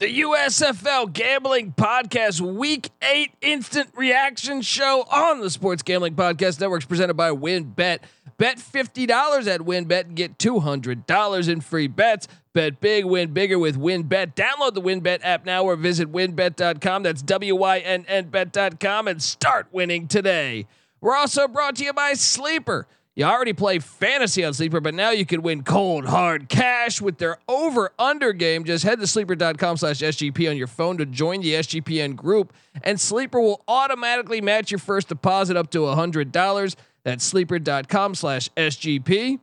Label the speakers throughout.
Speaker 1: The USFL Gambling Podcast Week 8 Instant Reaction Show on the Sports Gambling Podcast Networks presented by WynnBET. Bet $50 at WynnBET and get $200 in free bets. Bet big, win bigger with WynnBET. Download the WynnBET app now or visit wynnbet.com. That's W Y N N bet.com and start winning today. We're also brought to you by Sleeper. You already play fantasy on Sleeper, but now you can win cold hard cash with their over under game. Just head to sleeper.com slash SGP on your phone to join the SGPN group, and Sleeper will automatically match your first deposit up to $100. That's sleeper.com slash SGP.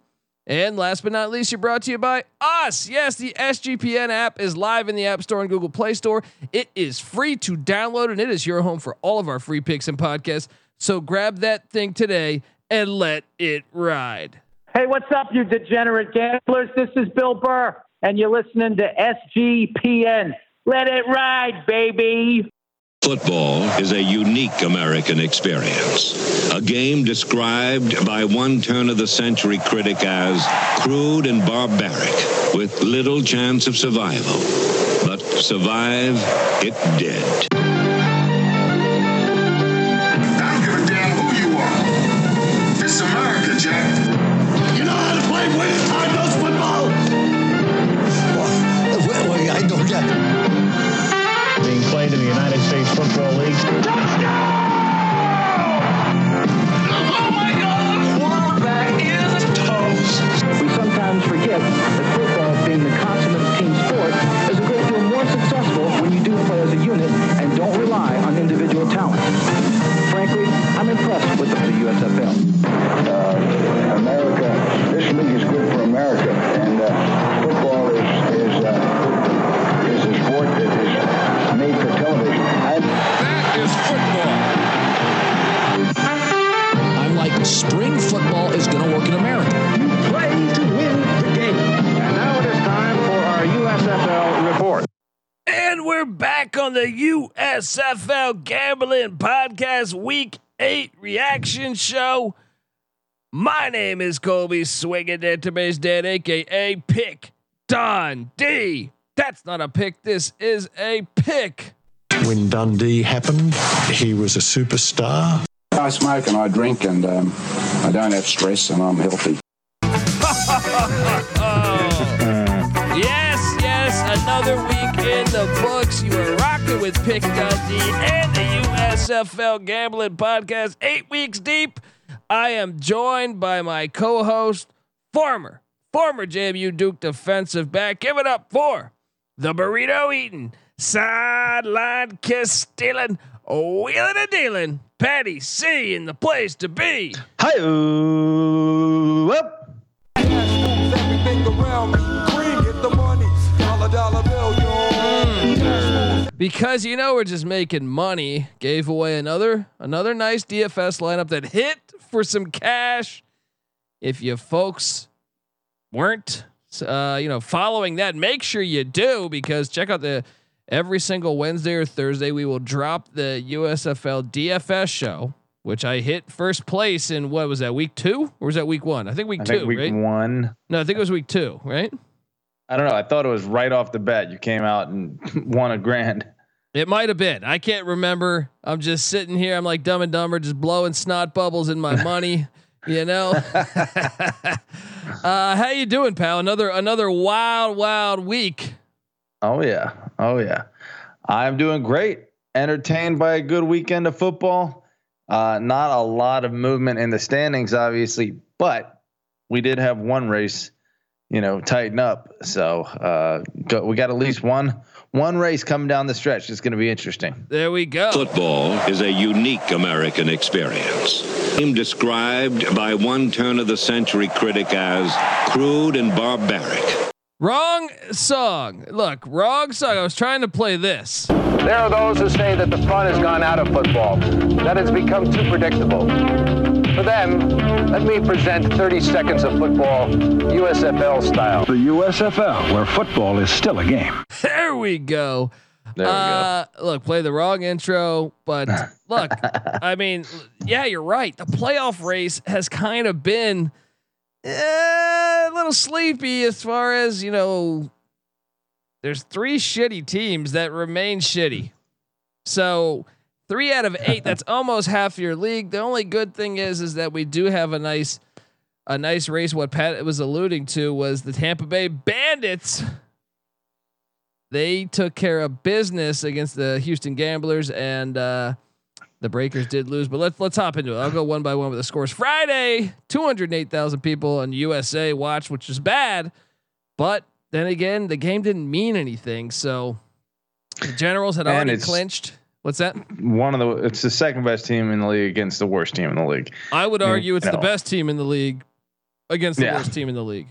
Speaker 1: And last but not least, you're brought to you by us. Yes, the SGPN app is live in the App Store and Google Play Store. It is free to download, and it is your home for all of our free picks and podcasts. So grab that thing today and let it ride.
Speaker 2: Hey, what's up, you degenerate gamblers? This is Bill Burr, and you're listening to SGPN. Let it ride, baby.
Speaker 3: Football is a unique American experience. A game described by one turn of the century critic as crude and barbaric, with little chance of survival. But survive it did.
Speaker 4: Football
Speaker 5: League.
Speaker 4: Oh my God! Quarterback is toast.
Speaker 2: We sometimes forget that football, being the
Speaker 1: Gambling Podcast Week 8 Reaction Show. My name is Colby Swinging Database Dad, aka Pick Dundee. That's not a pick, this is a pick.
Speaker 6: When Dundee happened, he was a superstar.
Speaker 7: I smoke and I drink, and um, I don't have stress, and I'm healthy.
Speaker 1: Rocking Pick Dundee and the USFL Gambling Podcast, eight weeks deep. I am joined by my co-host, former, former JMU Duke defensive back. Give it up for the burrito eating, sideline kiss stealing, wheeling and dealing, Patty C in the place to be.
Speaker 5: Hi, up.
Speaker 1: Because you know we're just making money. Gave away another another nice dfs lineup that hit for some cash. If you folks weren't uh, you know following that make sure you do because check out the every single wednesday or thursday we will drop the usfl dfs show which i hit first place in what was that week two? Or was that week one? I think week
Speaker 5: I
Speaker 1: two
Speaker 5: think week
Speaker 1: right?
Speaker 5: one.
Speaker 1: no i think it was week two right
Speaker 5: I don't know. I thought it was right off the bat. You came out and won a grand.
Speaker 1: It might have been. I can't remember. I'm just sitting here. I'm like dumb and dumber, just blowing snot bubbles in my money. You know. uh, how you doing, pal? Another another wild, wild week.
Speaker 5: Oh yeah. Oh yeah. I'm doing great. Entertained by a good weekend of football. Uh, not a lot of movement in the standings, obviously, but we did have one race, you know, tighten up. So uh, go, we got at least one one race coming down the stretch. It's going to be interesting.
Speaker 1: There we go.
Speaker 3: Football is a unique American experience. Game described by one turn of the century critic as crude and barbaric.
Speaker 1: Wrong song. Look, wrong song. I was trying to play this.
Speaker 8: There are those who say that the fun has gone out of football, that it's become too predictable. For them, let me present 30 seconds of football, USFL style.
Speaker 7: The USFL, where football is still a game.
Speaker 1: There we go.
Speaker 5: There we
Speaker 1: uh, Look, play the wrong intro, but look, I mean, yeah, you're right. The playoff race has kind of been eh, a little sleepy as far as you know there's three shitty teams that remain shitty. So three out of eight, that's almost half your league. The only good thing is, is that we do have a nice, a nice race. What Pat was alluding to was the Tampa Bay Bandits. They took care of business against the Houston Gamblers and uh, the Breakers did lose, but let's let's hop into it. I'll go one by one with the scores. Friday, two hundred eight thousand people on USA watched, which is bad, but then again, the game didn't mean anything. So the Generals had already clinched. What's that?
Speaker 5: One of the it's the second best team in the league against the worst team in the league.
Speaker 1: I would argue it's the best team in the league against the
Speaker 5: Yeah.
Speaker 1: worst team in the league.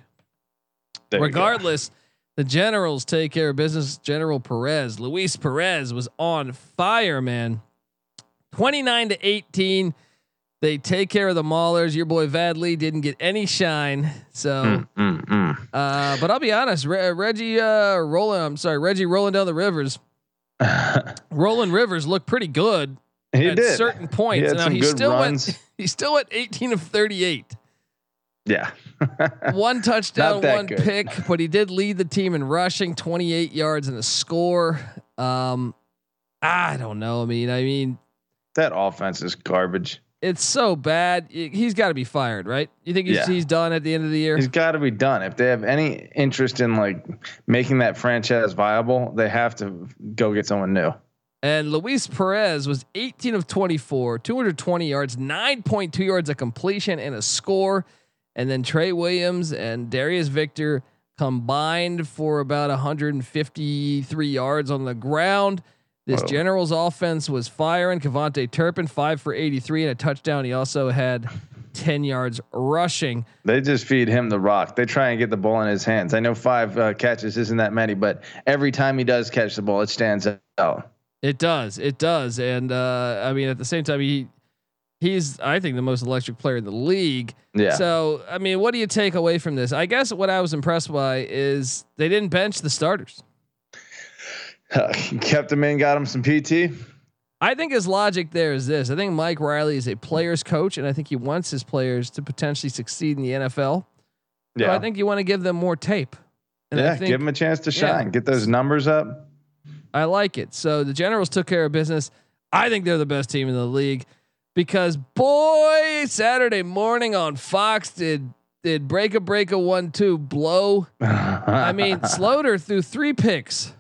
Speaker 5: There.
Speaker 1: Regardless, the Generals take care of business. General Perez, Luis Perez was on fire, man. 29 to 18. They take care of the Maulers. Your boy Vad Lee didn't get any shine. So,
Speaker 5: Mm, mm, mm.
Speaker 1: uh, but I'll be honest, Re- Reggie uh, rolling. I'm sorry, Reggie rolling down the rivers. Rolling Rivers looked pretty good
Speaker 5: he
Speaker 1: at
Speaker 5: did
Speaker 1: certain points.
Speaker 5: had
Speaker 1: now he still
Speaker 5: runs.
Speaker 1: went. He still went 18 of 38.
Speaker 5: Yeah.
Speaker 1: one touchdown, one
Speaker 5: good.
Speaker 1: pick, but he did lead the team in rushing, 28 yards and a score. Um, I don't know. I mean, I mean,
Speaker 5: that offense is garbage.
Speaker 1: It's so bad. He's got to be fired, right? You think he's,
Speaker 5: Yeah.
Speaker 1: he's done at the end of the year?
Speaker 5: He's got to be done. If they have any interest in like making that franchise viable, they have to go get someone new.
Speaker 1: And Luis Perez was 18 of 24, 220 yards, 9.2 yards of completion and a score. And then Trey Williams and Darius Victor combined for about 153 yards on the ground. This
Speaker 5: Whoa.
Speaker 1: Generals offense was firing. KaVontae Turpin, five for 83 and a touchdown. He also had 10 yards rushing.
Speaker 5: They just feed him the rock. They try and get the ball in his hands. I know five uh, catches isn't that many, but every time he does catch the ball, it stands out.
Speaker 1: It does. It does. And uh, I mean, at the same time, he he's I think the most electric player in the league.
Speaker 5: Yeah.
Speaker 1: So I mean, what do you take away from this? I guess what I was impressed by is they didn't bench the starters.
Speaker 5: Kept him in, got him some PT.
Speaker 1: I think his logic there is this. I think Mike Riley is a player's coach, and I think he wants his players to potentially succeed in the NFL. So
Speaker 5: Yeah.
Speaker 1: I think you want to give them more tape. And
Speaker 5: yeah.
Speaker 1: I think
Speaker 5: give them a chance to
Speaker 1: yeah.
Speaker 5: shine. Get those numbers up.
Speaker 1: I like it. So the Generals took care of business. I think they're the best team in the league because boy, Saturday morning on Fox did did break a break a one two blow. I mean, Sloter threw three picks,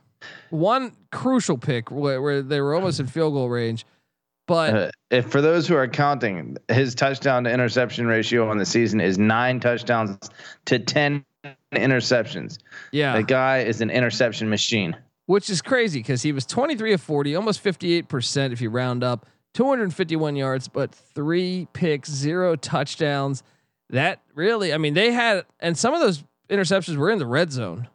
Speaker 1: one crucial pick where, where they were almost in field goal range, but
Speaker 5: Uh, if for those who are counting, his touchdown to interception ratio on the season is nine touchdowns to ten interceptions.
Speaker 1: yeah,
Speaker 5: The guy is an interception machine.
Speaker 1: which is crazy because he was 23 of 40, almost 58% if you round up, 251 yards, but three picks, zero touchdowns. That really, I mean, they had, and some of those interceptions were in the red zone.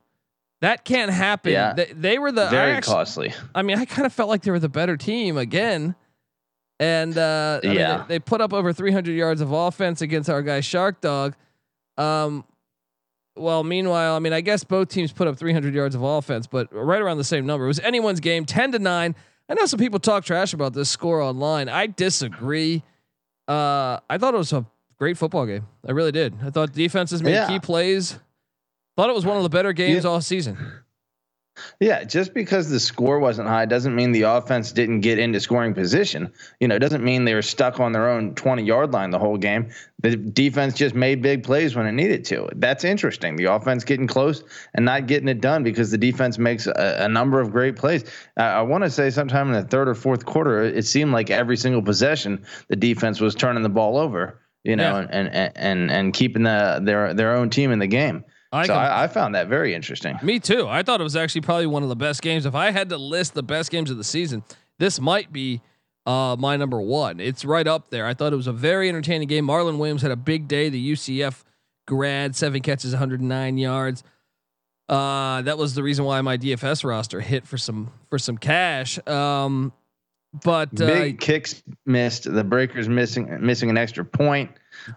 Speaker 1: That can't happen.
Speaker 5: Yeah.
Speaker 1: They, they were the, I,
Speaker 5: Very
Speaker 1: actually-
Speaker 5: costly.
Speaker 1: I mean, I kind of felt like they were the better team again. And uh, I mean,
Speaker 5: Yeah.
Speaker 1: they, they put up over 300 yards of offense against our guy Shark Dog. Um, well, meanwhile, I mean, I guess both teams put up 300 yards of offense, but right around the same number. It was anyone's game, 10 to nine. I know some people talk trash about this score online. I disagree. Uh, I thought it was a great football game. I really did. I thought defenses made
Speaker 5: Yeah.
Speaker 1: key plays. Thought it was one of the better games
Speaker 5: Yeah.
Speaker 1: all season.
Speaker 5: Yeah, just because the score wasn't high doesn't mean the offense didn't get into scoring position. You know, it doesn't mean they were stuck on their own 20 yard line the whole game. The defense just made big plays when it needed to. That's interesting. The offense getting close and not getting it done because the defense makes a, a number of great plays. Uh, I want to say sometime in the third or fourth quarter, it seemed like every single possession the defense was turning the ball over. You know,
Speaker 1: Yeah.
Speaker 5: and, and and and keeping the their their own team in the game.
Speaker 1: I
Speaker 5: so I, I found that very interesting.
Speaker 1: Me too. I thought it was actually probably one of the best games. If I had to list the best games of the season, this might be uh, my number one. It's right up there. I thought it was a very entertaining game. Marlon Williams had a big day. The UCF grad, seven catches, 109 yards. Uh, that was the reason why my DFS roster hit for some for some cash. Um, but uh,
Speaker 5: Big kicks missed. The Breakers missing missing an extra point.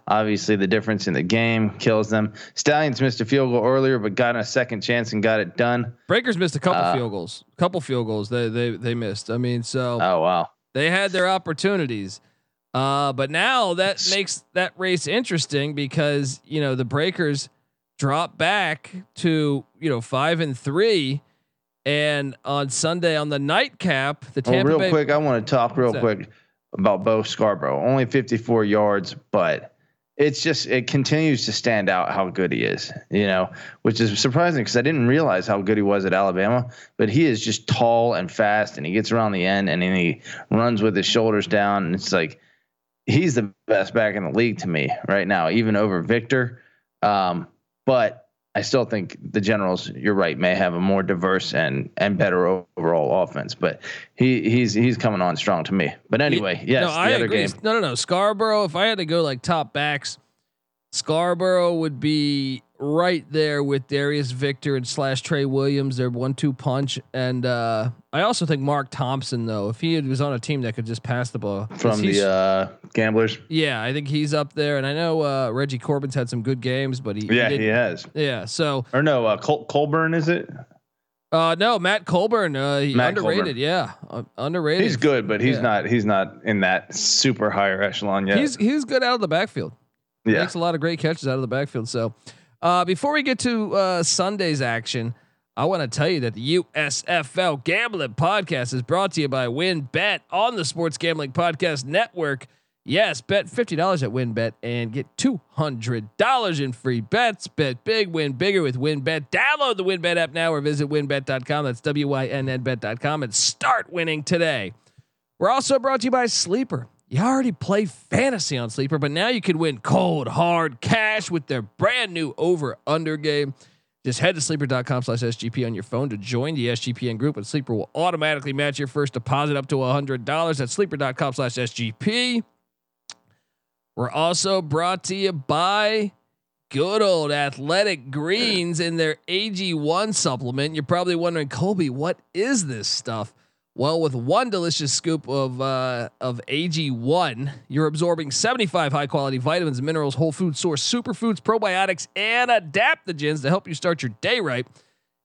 Speaker 5: Obviously, the difference in the game kills them. Stallions missed a field goal earlier, but got a second chance and got it done.
Speaker 1: Breakers missed a couple
Speaker 5: uh,
Speaker 1: field goals. Couple field goals they they they missed. I mean, so
Speaker 5: Oh wow!
Speaker 1: They had their opportunities. Uh, but now that makes that race interesting because, you know, the breakers drop back to, you know, five and three. And on Sunday on the nightcap, the
Speaker 5: Well,
Speaker 1: Tampa
Speaker 5: real
Speaker 1: Bay.
Speaker 5: quick, I want to talk real quick about Bo Scarborough. Only 54 yards, but it's just it continues to stand out how good he is. You know, which is surprising because I didn't realize how good he was at Alabama. But he is just tall and fast, and he gets around the end, and then he runs with his shoulders down, and it's like he's the best back in the league to me right now, even over Victor. Um, but I still think the Generals, you're right, may have a more diverse and and better overall offense. But he he's he's coming on strong to me. But anyway, yes,
Speaker 1: no,
Speaker 5: the
Speaker 1: I
Speaker 5: other
Speaker 1: agree.
Speaker 5: game.
Speaker 1: No, no, no. Scarborough. If I had to go like top backs, Scarborough would be right there with Darius Victor and slash Trey Williams. Their one-two punch, and uh, I also think Mark Thompson though, if he was on a team that could just pass the ball
Speaker 5: From the uh, Gamblers,
Speaker 1: yeah, I think he's up there. And I know uh, Reggie Corbin's had some good games, but he
Speaker 5: yeah,
Speaker 1: he
Speaker 5: he has.
Speaker 1: yeah. So
Speaker 5: Or no, uh, Col- Colburn is it?
Speaker 1: uh, no, Matt Colburn, uh, he
Speaker 5: Matt
Speaker 1: underrated.
Speaker 5: Colburn.
Speaker 1: Yeah, uh, underrated.
Speaker 5: He's good, but he's
Speaker 1: Yeah.
Speaker 5: not he's not in that super higher echelon yet.
Speaker 1: He's he's good out of the backfield.
Speaker 5: yeah.
Speaker 1: makes a lot of great catches out of the backfield. So, uh, before we get to uh, Sunday's action, I want to tell you that the USFL Gambling Podcast is brought to you by WynnBET on the Sports Gambling Podcast Network. Yes, bet fifty dollars at WynnBET and get two hundred dollars in free bets. Bet big, win bigger with WynnBET. Download the WynnBET app now or visit WynnBET.com. That's W Y N N Bet.com and start winning today. We're also brought to you by Sleeper. You already play fantasy on Sleeper, but now you can win cold, hard cash with their brand new over under game. Just head to sleeper.com slash SGP on your phone to join the SGPN group, and Sleeper will automatically match your first deposit up to $100 at sleeper.com slash SGP. We're also brought to you by good old Athletic Greens in their AG1 supplement. You're probably wondering, Colby, what is this stuff? Well, with one delicious scoop of uh, of AG1, you're absorbing 75 high quality vitamins, minerals, whole food source, superfoods, probiotics, and adaptogens to help you start your day right.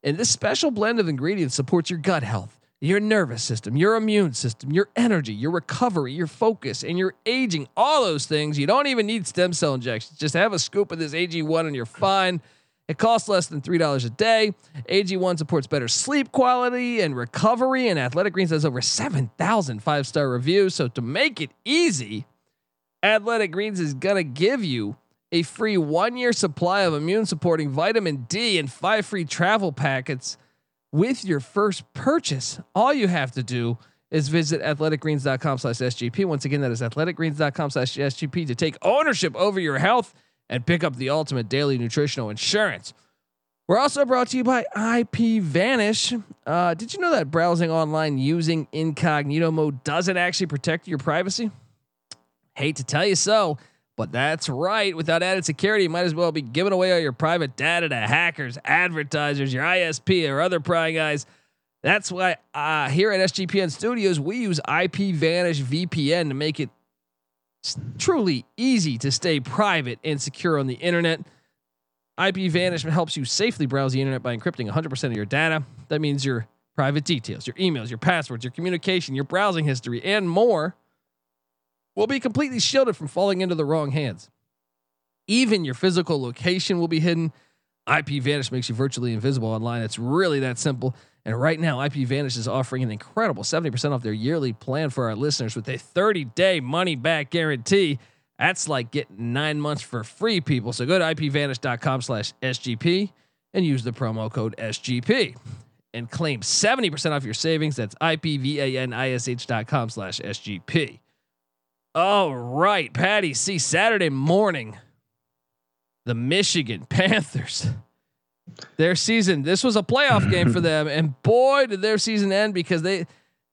Speaker 1: And this special blend of ingredients supports your gut health, your nervous system, your immune system, your energy, your recovery, your focus, and your aging. All those things. You don't even need stem cell injections. Just have a scoop of this AG1 and you're fine. It costs less than $3 a day. AG1 supports better sleep quality and recovery, and Athletic Greens has over 7,000 five star reviews. So, to make it easy, Athletic Greens is going to give you a free one year supply of immune supporting vitamin D and five free travel packets with your first purchase. All you have to do is visit athleticgreens.com slash SGP. Once again, that is athleticgreens.com slash SGP to take ownership over your health and pick up the ultimate daily nutritional insurance. We're also brought to you by IP Vanish. Uh, did you know that browsing online using incognito mode doesn't actually protect your privacy? Hate to tell you so, but that's right. Without added security, you might as well be giving away all your private data to hackers, advertisers, your ISP, or other prying eyes. That's why uh, here at SGPN Studios, we use IP Vanish VPN to make it s- truly easy to stay private and secure on the internet. IP Vanish helps you safely browse the internet by encrypting 100% of your data. That means your private details, your emails, your passwords, your communication, your browsing history, and more will be completely shielded from falling into the wrong hands. Even your physical location will be hidden. IP Vanish makes you virtually invisible online. It's really that simple. And right now, IP Vanish is offering an incredible 70% off their yearly plan for our listeners with a 30 day money back guarantee. That's like getting nine months for free, people. So go to ipvanish.com slash SGP and use the promo code SGP and claim 70% off your savings. That's ipvanish.com slash SGP. All right, Patty. See, Saturday morning, the Michigan Panthers. Their season. This was a playoff game for them, and boy, did their season end because they.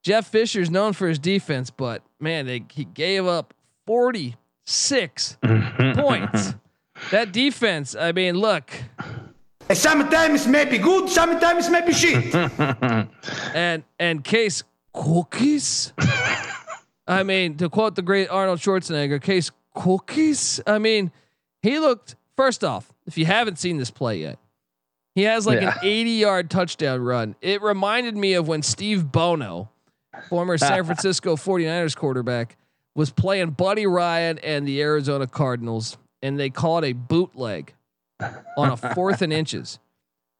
Speaker 1: Jeff Fisher's known for his defense, but man, they he gave up forty six points. That defense. I mean, look,
Speaker 9: Sometimes may be good, sometimes may be shit.
Speaker 1: and and Case Cookus. I mean, to quote the great Arnold Schwarzenegger, Case Cookus. I mean, he looked. First off, if you haven't seen this play yet, he has like
Speaker 5: Yeah.
Speaker 1: an 80 yard touchdown run. It reminded me of when Steve Bono, former San Francisco 49ers quarterback, was playing Buddy Ryan and the Arizona Cardinals, and they called a bootleg on a fourth and inches.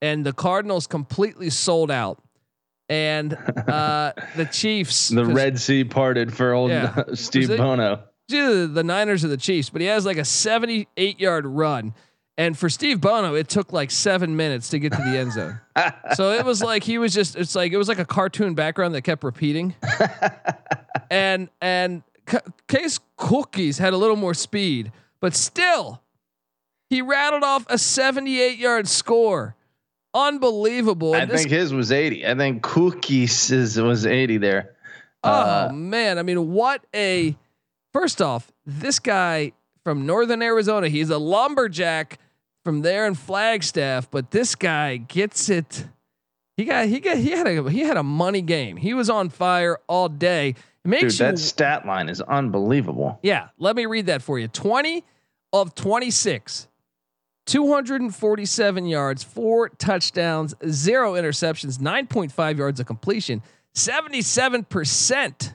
Speaker 1: And the Cardinals completely sold out. and uh, the Chiefs.
Speaker 5: The Red Sea parted for old
Speaker 1: Yeah.
Speaker 5: Steve Bono.
Speaker 1: It's either the Niners or the Chiefs, but he has like a 78 yard run. And for Steve Bono, it took like seven minutes to get to the end zone. so it was like he was just, it's like, it was like a cartoon background that kept repeating. and, and C- Case Cookus had a little more speed, but still, he rattled off a 78 yard score. Unbelievable.
Speaker 5: I
Speaker 1: And this
Speaker 5: think his was 80. I think Cookus is, was 80 there.
Speaker 1: Oh
Speaker 5: Uh,
Speaker 1: man, I mean, what a first off, this guy from Northern Arizona, he's a lumberjack from there in Flagstaff, but this guy gets it. He got he got he had a he had a money game. He was on fire all day. It
Speaker 5: Dude,
Speaker 1: you
Speaker 5: that stat line is unbelievable.
Speaker 1: yeah, let me read that for you. 20 of 26, 247 yards, four touchdowns, zero interceptions, 9.5 yards of completion, 77%,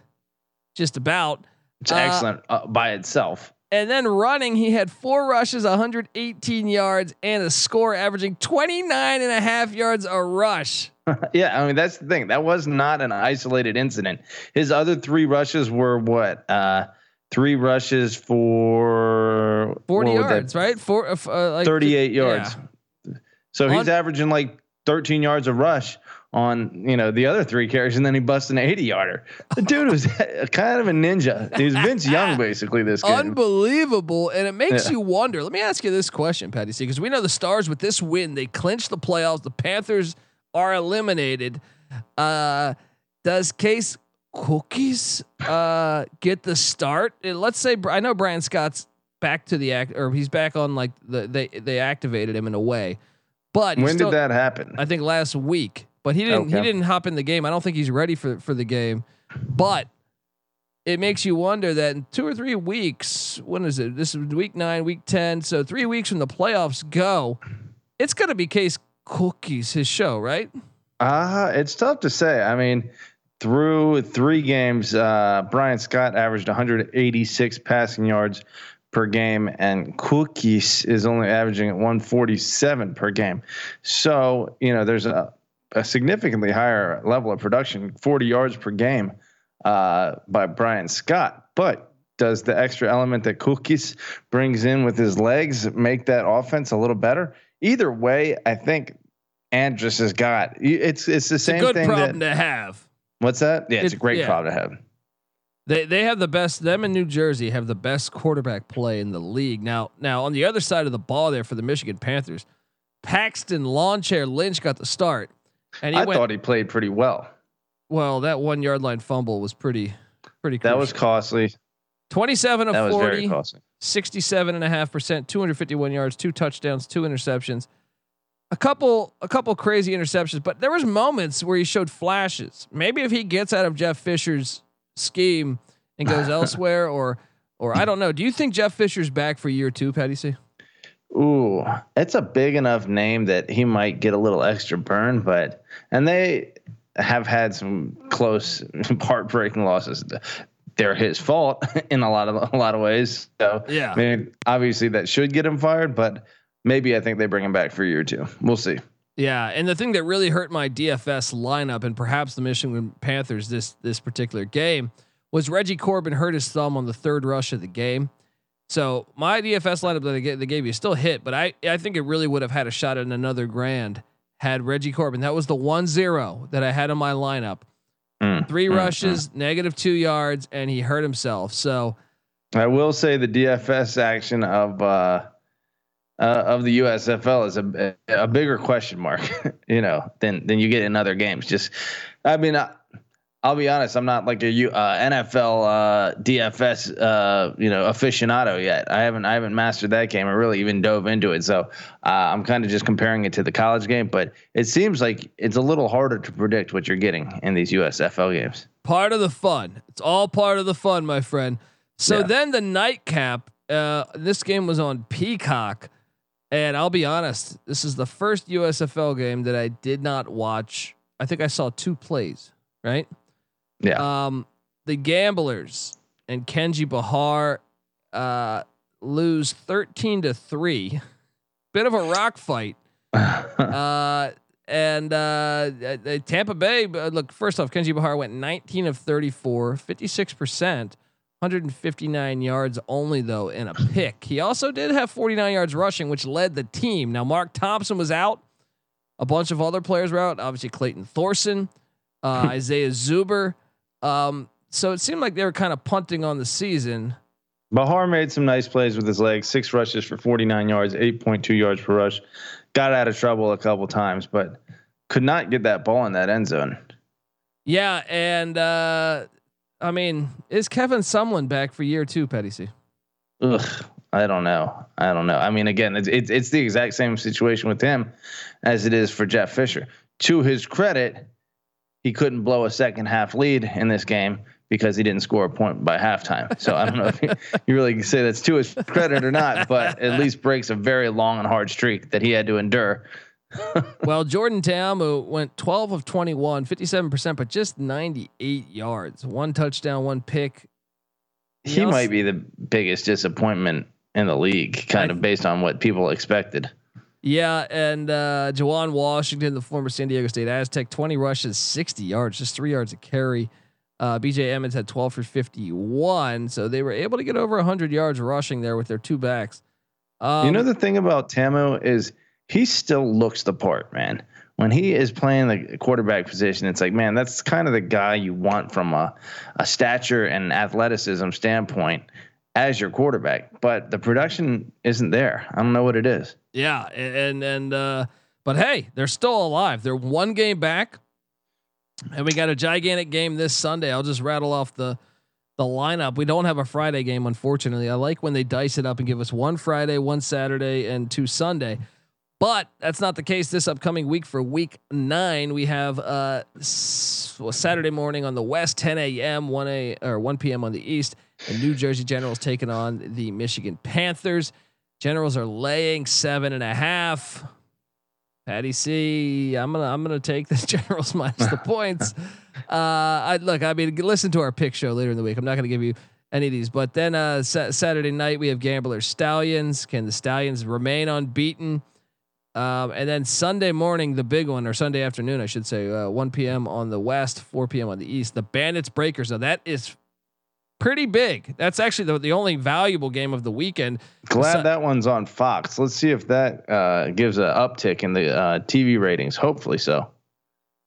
Speaker 1: just about.
Speaker 5: It's
Speaker 1: Uh,
Speaker 5: excellent uh, by itself.
Speaker 1: And then running, he had four rushes, 118 yards, and a score averaging 29 and a half yards a rush.
Speaker 5: Yeah, I mean that's the thing. That was not an isolated incident. His other three rushes were what? Uh, three rushes for
Speaker 1: 40
Speaker 5: what would that-
Speaker 1: yards, right? Four, uh, uh, like
Speaker 5: 38
Speaker 1: yeah.
Speaker 5: yards. So he's
Speaker 1: On-
Speaker 5: averaging like 13 yards a rush on you know the other three carries, and then he busts an 80 yarder. The dude was kind of a ninja. He was Vince Young basically. This game.
Speaker 1: Unbelievable. And it makes
Speaker 5: Yeah.
Speaker 1: you wonder. Let me ask you this question, Patty C, because we know the Stars with this win, they clinch the playoffs. The Panthers are eliminated. Uh, does Case Cookus uh, get the start? Uh, Let's say I know Bryan Scott's back to the act, or he's back on like the they they activated him in a way. But
Speaker 5: when
Speaker 1: still-
Speaker 5: did that happen?
Speaker 1: I think last week. But he didn't he didn't hop in the game. I don't think he's ready for for the game. But it makes you wonder that in two or three weeks, when is it? This is week nine, week ten. So three weeks when the playoffs go, it's gonna be Case Cookus his show, right?
Speaker 5: Uh, it's tough to say. I mean, through three games, uh, Bryan Scott averaged 186 passing yards per game, and Cookus is only averaging at 147 per game. So, you know, there's a, a significantly higher level of production, 40 yards per game uh, by Bryan Scott. But does the extra element that Cookus brings in with his legs make that offense a little better? Either way, I think Andrus has got it's it's the
Speaker 1: It's a
Speaker 5: same
Speaker 1: good
Speaker 5: thing
Speaker 1: problem
Speaker 5: that
Speaker 1: to have.
Speaker 5: what's that? Yeah, it's,
Speaker 1: It-
Speaker 5: a great
Speaker 1: yeah.
Speaker 5: problem to have.
Speaker 1: They they have the best. Them in New Jersey have the best quarterback play in the league. Now now on the other side of the ball there for the Michigan Panthers, Paxton Lawn Chair Lynch got the start, and he
Speaker 5: I
Speaker 1: went
Speaker 5: thought he played pretty well.
Speaker 1: well. That one yard line fumble was pretty pretty.
Speaker 5: That was costly.
Speaker 1: 27 of
Speaker 5: That was
Speaker 1: 40,
Speaker 5: very costly.
Speaker 1: 67.5%, 251 yards, two touchdowns, two interceptions. A couple a couple crazy interceptions, but there was moments where he showed flashes. Maybe if he gets out of Jeff Fisher's scheme and goes elsewhere or or I don't know. Do you think Jeff Fisher's back for year 2, Patty C?
Speaker 5: Ooh, it's a big enough name that he might get a little extra burn, but and they have had some close, heartbreaking losses. They're his fault in a lot of a lot of ways. So
Speaker 1: Yeah.
Speaker 5: I mean, obviously that should get him fired, but maybe I think they bring him back for a year or two. We'll see.
Speaker 1: Yeah, and the thing that really hurt my DFS lineup and perhaps the Michigan Panthers this this particular game was Reggie Corbin hurt his thumb on the third rush of the game. So my DFS lineup that they, ga- they gave you still hit, but I I think it really would have had a shot at another grand had Reggie Corbin. That was the one zero that I had in my lineup.
Speaker 5: Mm,
Speaker 1: Three
Speaker 5: mm,
Speaker 1: rushes, negative two yards, and he hurt himself. So
Speaker 5: I will say the DFS action of uh, uh, of the USFL is a a bigger question mark, you know, than than you get in other games. Just, I mean, I, I'll be honest, I'm not like a uh, NFL uh, DFS uh, you know aficionado yet. I haven't I haven't mastered that game. I really even dove into it, so uh, I'm kind of just comparing it to the college game. But it seems like it's a little harder to predict what you're getting in these USFL games.
Speaker 1: part of the fun. It's all part of the fun, my friend. So
Speaker 5: Yeah.
Speaker 1: then the nightcap. Uh, this game was on Peacock, and I'll be honest, this is the first USFL game that I did not watch. I think I saw two plays. Right.
Speaker 5: Yeah.
Speaker 1: Um, the Gamblers and Kenji Bahar uh, lose thirteen to three. Bit of a rock fight. Uh, and uh, uh, Tampa Bay. uh, Look, first off, Kenji Bahar went 19 of 34, 56 percent. 159 yards only though in a pick. He also did have 49 yards rushing, which led the team. Now Mark Thompson was out. A bunch of other players were out. Obviously Clayton Thorson, uh, Isaiah Zuber. Um, so it seemed like they were kind of punting on the season.
Speaker 5: Bahar made some nice plays with his legs. Six rushes for 49 yards, 8.2 yards per rush. Got out of trouble a couple times, but could not get that ball in that end zone.
Speaker 1: Yeah, and uh, I mean, is Kevin Sumlin back for year two, Patty C?
Speaker 5: Ugh, I don't know. I don't know. I mean, again, it's, it's it's the exact same situation with him as it is for Jeff Fisher. To his credit, he couldn't blow a second half lead in this game because he didn't score a point by halftime. So I don't know if you, you really can say that's to his credit or not, but at least breaks a very long and hard streak that he had to endure.
Speaker 1: well, Jordan Ta'amu went 12 of 21, 57%, but just 98 yards, one touchdown, one pick.
Speaker 5: He, he also, might be the biggest disappointment in the league, kind I, of based on what people expected.
Speaker 1: Yeah, and uh Juwan Washington, the former San Diego State Aztec, 20 rushes, 60 yards, just three yards a carry. Uh, BJ Emmons had 12 for 51, so they were able to get over 100 yards rushing there with their two backs.
Speaker 5: Um, you know the thing about Ta'amu is he still looks the part, man. When he is playing the quarterback position, it's like, man, that's kind of the guy you want from a, a stature and athleticism standpoint as your quarterback. But the production isn't there. I don't know what it is.
Speaker 1: Yeah, and and uh, but hey, they're still alive. They're one game back, and we got a gigantic game this Sunday. I'll just rattle off the the lineup. We don't have a Friday game, unfortunately. I like when they dice it up and give us one Friday, one Saturday, and two Sunday. But that's not the case this upcoming week. For week nine, we have uh, s- well, Saturday morning on the West, 10 a.m., 1 a or 1 p.m. on the East. The New Jersey Generals taking on the Michigan Panthers. Generals are laying seven and a half. Patty C, I'm gonna I'm gonna take the Generals minus the points. Uh, I look, I mean, listen to our pick show later in the week. I'm not gonna give you any of these, but then uh, sa- Saturday night we have Gambler Stallions. Can the Stallions remain unbeaten? Um, and then Sunday morning, the big one, or Sunday afternoon, I should say, uh, 1 p.m. on the west, 4 p.m. on the east. The Bandits Breakers. Now that is pretty big. That's actually the, the only valuable game of the weekend.
Speaker 5: Glad so, that one's on Fox. Let's see if that uh, gives an uptick in the uh, TV ratings. Hopefully so.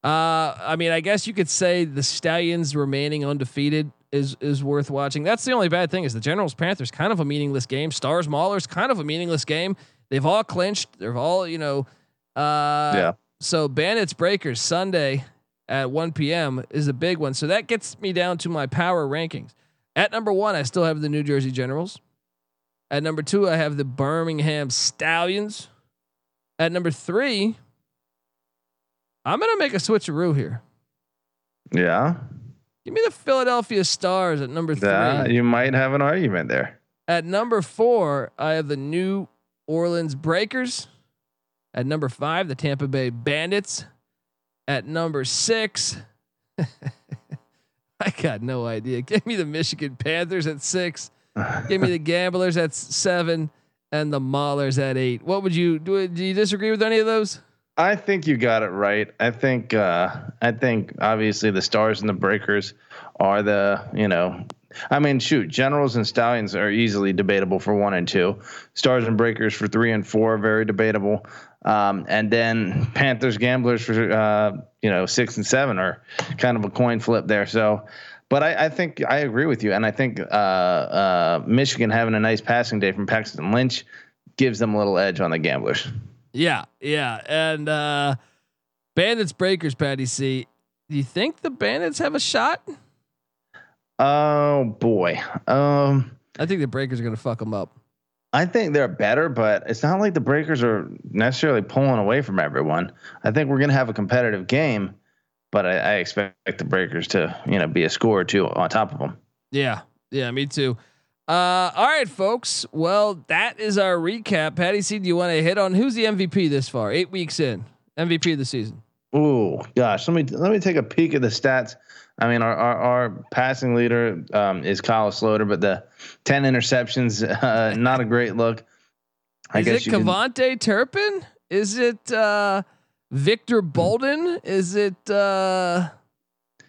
Speaker 1: Uh, I mean, I guess you could say the Stallions remaining undefeated is is worth watching. That's the only bad thing is the Generals Panthers kind of a meaningless game. Stars Maulers kind of a meaningless game. They've all clinched. They've all you know. Uh, yeah. So Bandits Breakers Sunday at 1 p.m. is a big one. So that gets me down to my power rankings. At number one, I still have the New Jersey Generals. At number two, I have the Birmingham Stallions. At number three, I'm gonna make a switcheroo here.
Speaker 5: Yeah.
Speaker 1: Give me the Philadelphia Stars at number three. Yeah,
Speaker 5: you might have an argument there.
Speaker 1: At number four, I have the New Orleans Breakers. At number five, the Tampa Bay Bandits. At number six, I got no idea. Give me the Michigan Panthers at six. Give me the Gamblers at seven, and the Maulers at eight. What would you do? Do you disagree with any of those?
Speaker 5: I think you got it right. I think uh, I think obviously the Stars and the Breakers are the you know I mean shoot Generals and Stallions are easily debatable for one and two. Stars and Breakers for three and four very debatable. Um, and then Panthers Gamblers for uh, you know six and seven are kind of a coin flip there. So, but I, I think I agree with you, and I think uh, uh, Michigan having a nice passing day from Paxton Lynch gives them a little edge on the Gamblers.
Speaker 1: Yeah, yeah, and uh, Bandits Breakers, Patty C. Do you think the Bandits have a shot?
Speaker 5: Oh boy, um,
Speaker 1: I think the Breakers are going to fuck them up.
Speaker 5: I think they're better, but it's not like the Breakers are necessarily pulling away from everyone. I think we're going to have a competitive game, but I, I, expect the Breakers to, you know, be a score or two on top of them.
Speaker 1: Yeah, yeah, me too. Uh, all right, folks. Well, that is our recap. Patty C, do you want to hit on who's the MVP this far? Eight weeks in, MVP of the season.
Speaker 5: Oh gosh, let me let me take a peek at the stats. I mean, our our, our passing leader um, is Kyle Sloter, but the ten interceptions, uh, not a great look.
Speaker 1: I is guess it KaVontae Turpin? Is it uh, Victor Bolden? Is it? uh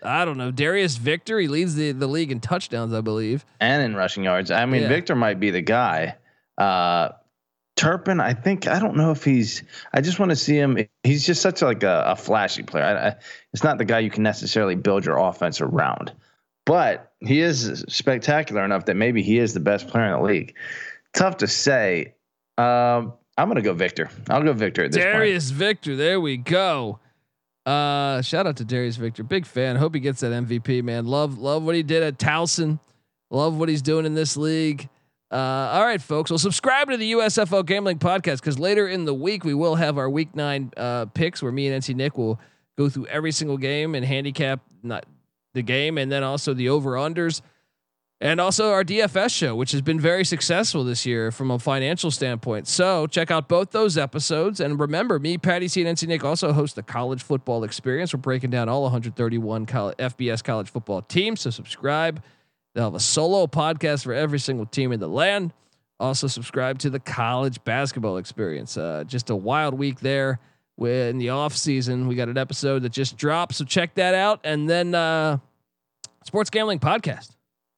Speaker 1: I don't know. Darius Victor. He leads the the league in touchdowns, I believe,
Speaker 5: and in rushing yards. I mean,
Speaker 1: Yeah.
Speaker 5: Victor might be the guy. Turpin, I think I don't know if he's. I just want to see him. He's just such like a, a flashy player. I, I, it's not the guy you can necessarily build your offense around, but he is spectacular enough that maybe he is the best player in the league. Tough to say. Um, I'm gonna go Victor. I'll go Victor at this point.
Speaker 1: Darius Victor. There we go. Uh, shout out to Darius Victor. Big fan. Hope he gets that MVP, man. Love, love what he did at Towson. Love what he's doing in this league. Uh, all right, folks. Well, subscribe to the USFL Gambling Podcast because later in the week we will have our Week Nine uh, picks, where me and NC Nick will go through every single game and handicap not the game, and then also the over unders, and also our DFS show, which has been very successful this year from a financial standpoint. So check out both those episodes, and remember, me, Patty C, and NC Nick also host the College Football Experience. We're breaking down all 131 coll- FBS college football teams. So subscribe. They'll have a solo podcast for every single team in the land. Also, subscribe to the college basketball experience. Uh, just a wild week there. In the off season, we got an episode that just dropped, so check that out. And then uh, sports gambling podcast,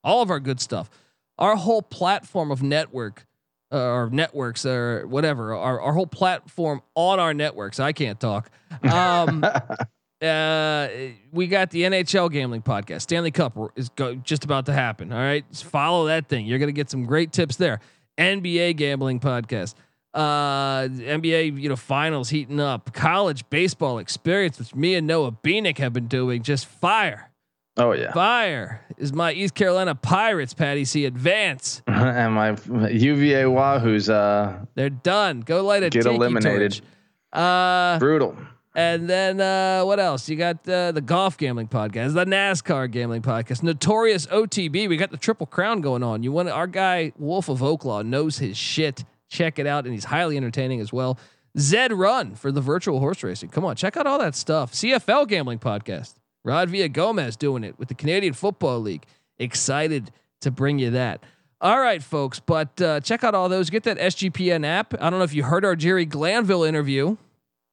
Speaker 1: all of our good stuff, our whole platform of network uh, or networks or whatever, our, our whole platform on our networks. I can't talk. Um, uh, we got the NHL gambling podcast. Stanley Cup is go- just about to happen. All right, just follow that thing. You're gonna get some great tips there. NBA gambling podcast. Uh, NBA, you know, finals heating up. College baseball experience, which me and Noah Beanick have been doing, just fire.
Speaker 5: Oh yeah,
Speaker 1: Fire is my East Carolina Pirates. Patty C advance.
Speaker 5: and my UVA Wahoo's uh,
Speaker 1: They're done. Go light a
Speaker 5: Get eliminated.
Speaker 1: torch. Uh,
Speaker 5: brutal.
Speaker 1: And then uh, what else? You got uh, the golf gambling podcast, the NASCAR gambling podcast, Notorious OTB. We got the Triple Crown going on. You want our guy Wolf of Oaklaw knows his shit. Check it out, and he's highly entertaining as well. Zed Run for the virtual horse racing. Come on, check out all that stuff. CFL gambling podcast. Rod Villa Gomez doing it with the Canadian Football League. Excited to bring you that. All right, folks, but uh, check out all those. Get that SGPN app. I don't know if you heard our Jerry Glanville interview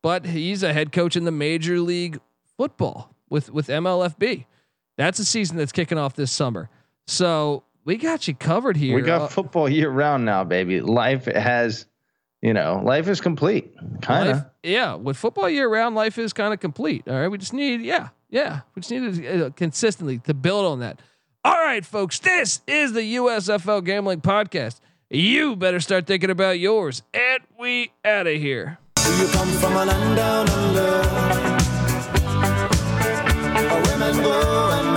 Speaker 1: but he's a head coach in the Major League Football with with MLFB. That's a season that's kicking off this summer. So we got you covered here.
Speaker 5: We got
Speaker 1: Uh,
Speaker 5: football year round now, baby. Life has, you know, life is complete. Kind of.
Speaker 1: yeah, with football year round, life is kind of complete. All right, we just need yeah, yeah, we just need to uh, consistently to build on that. All right, folks, this is the USFL Gambling Podcast. You better start thinking about yours, and we out of here.
Speaker 10: Do you come from a land down under? Where women go and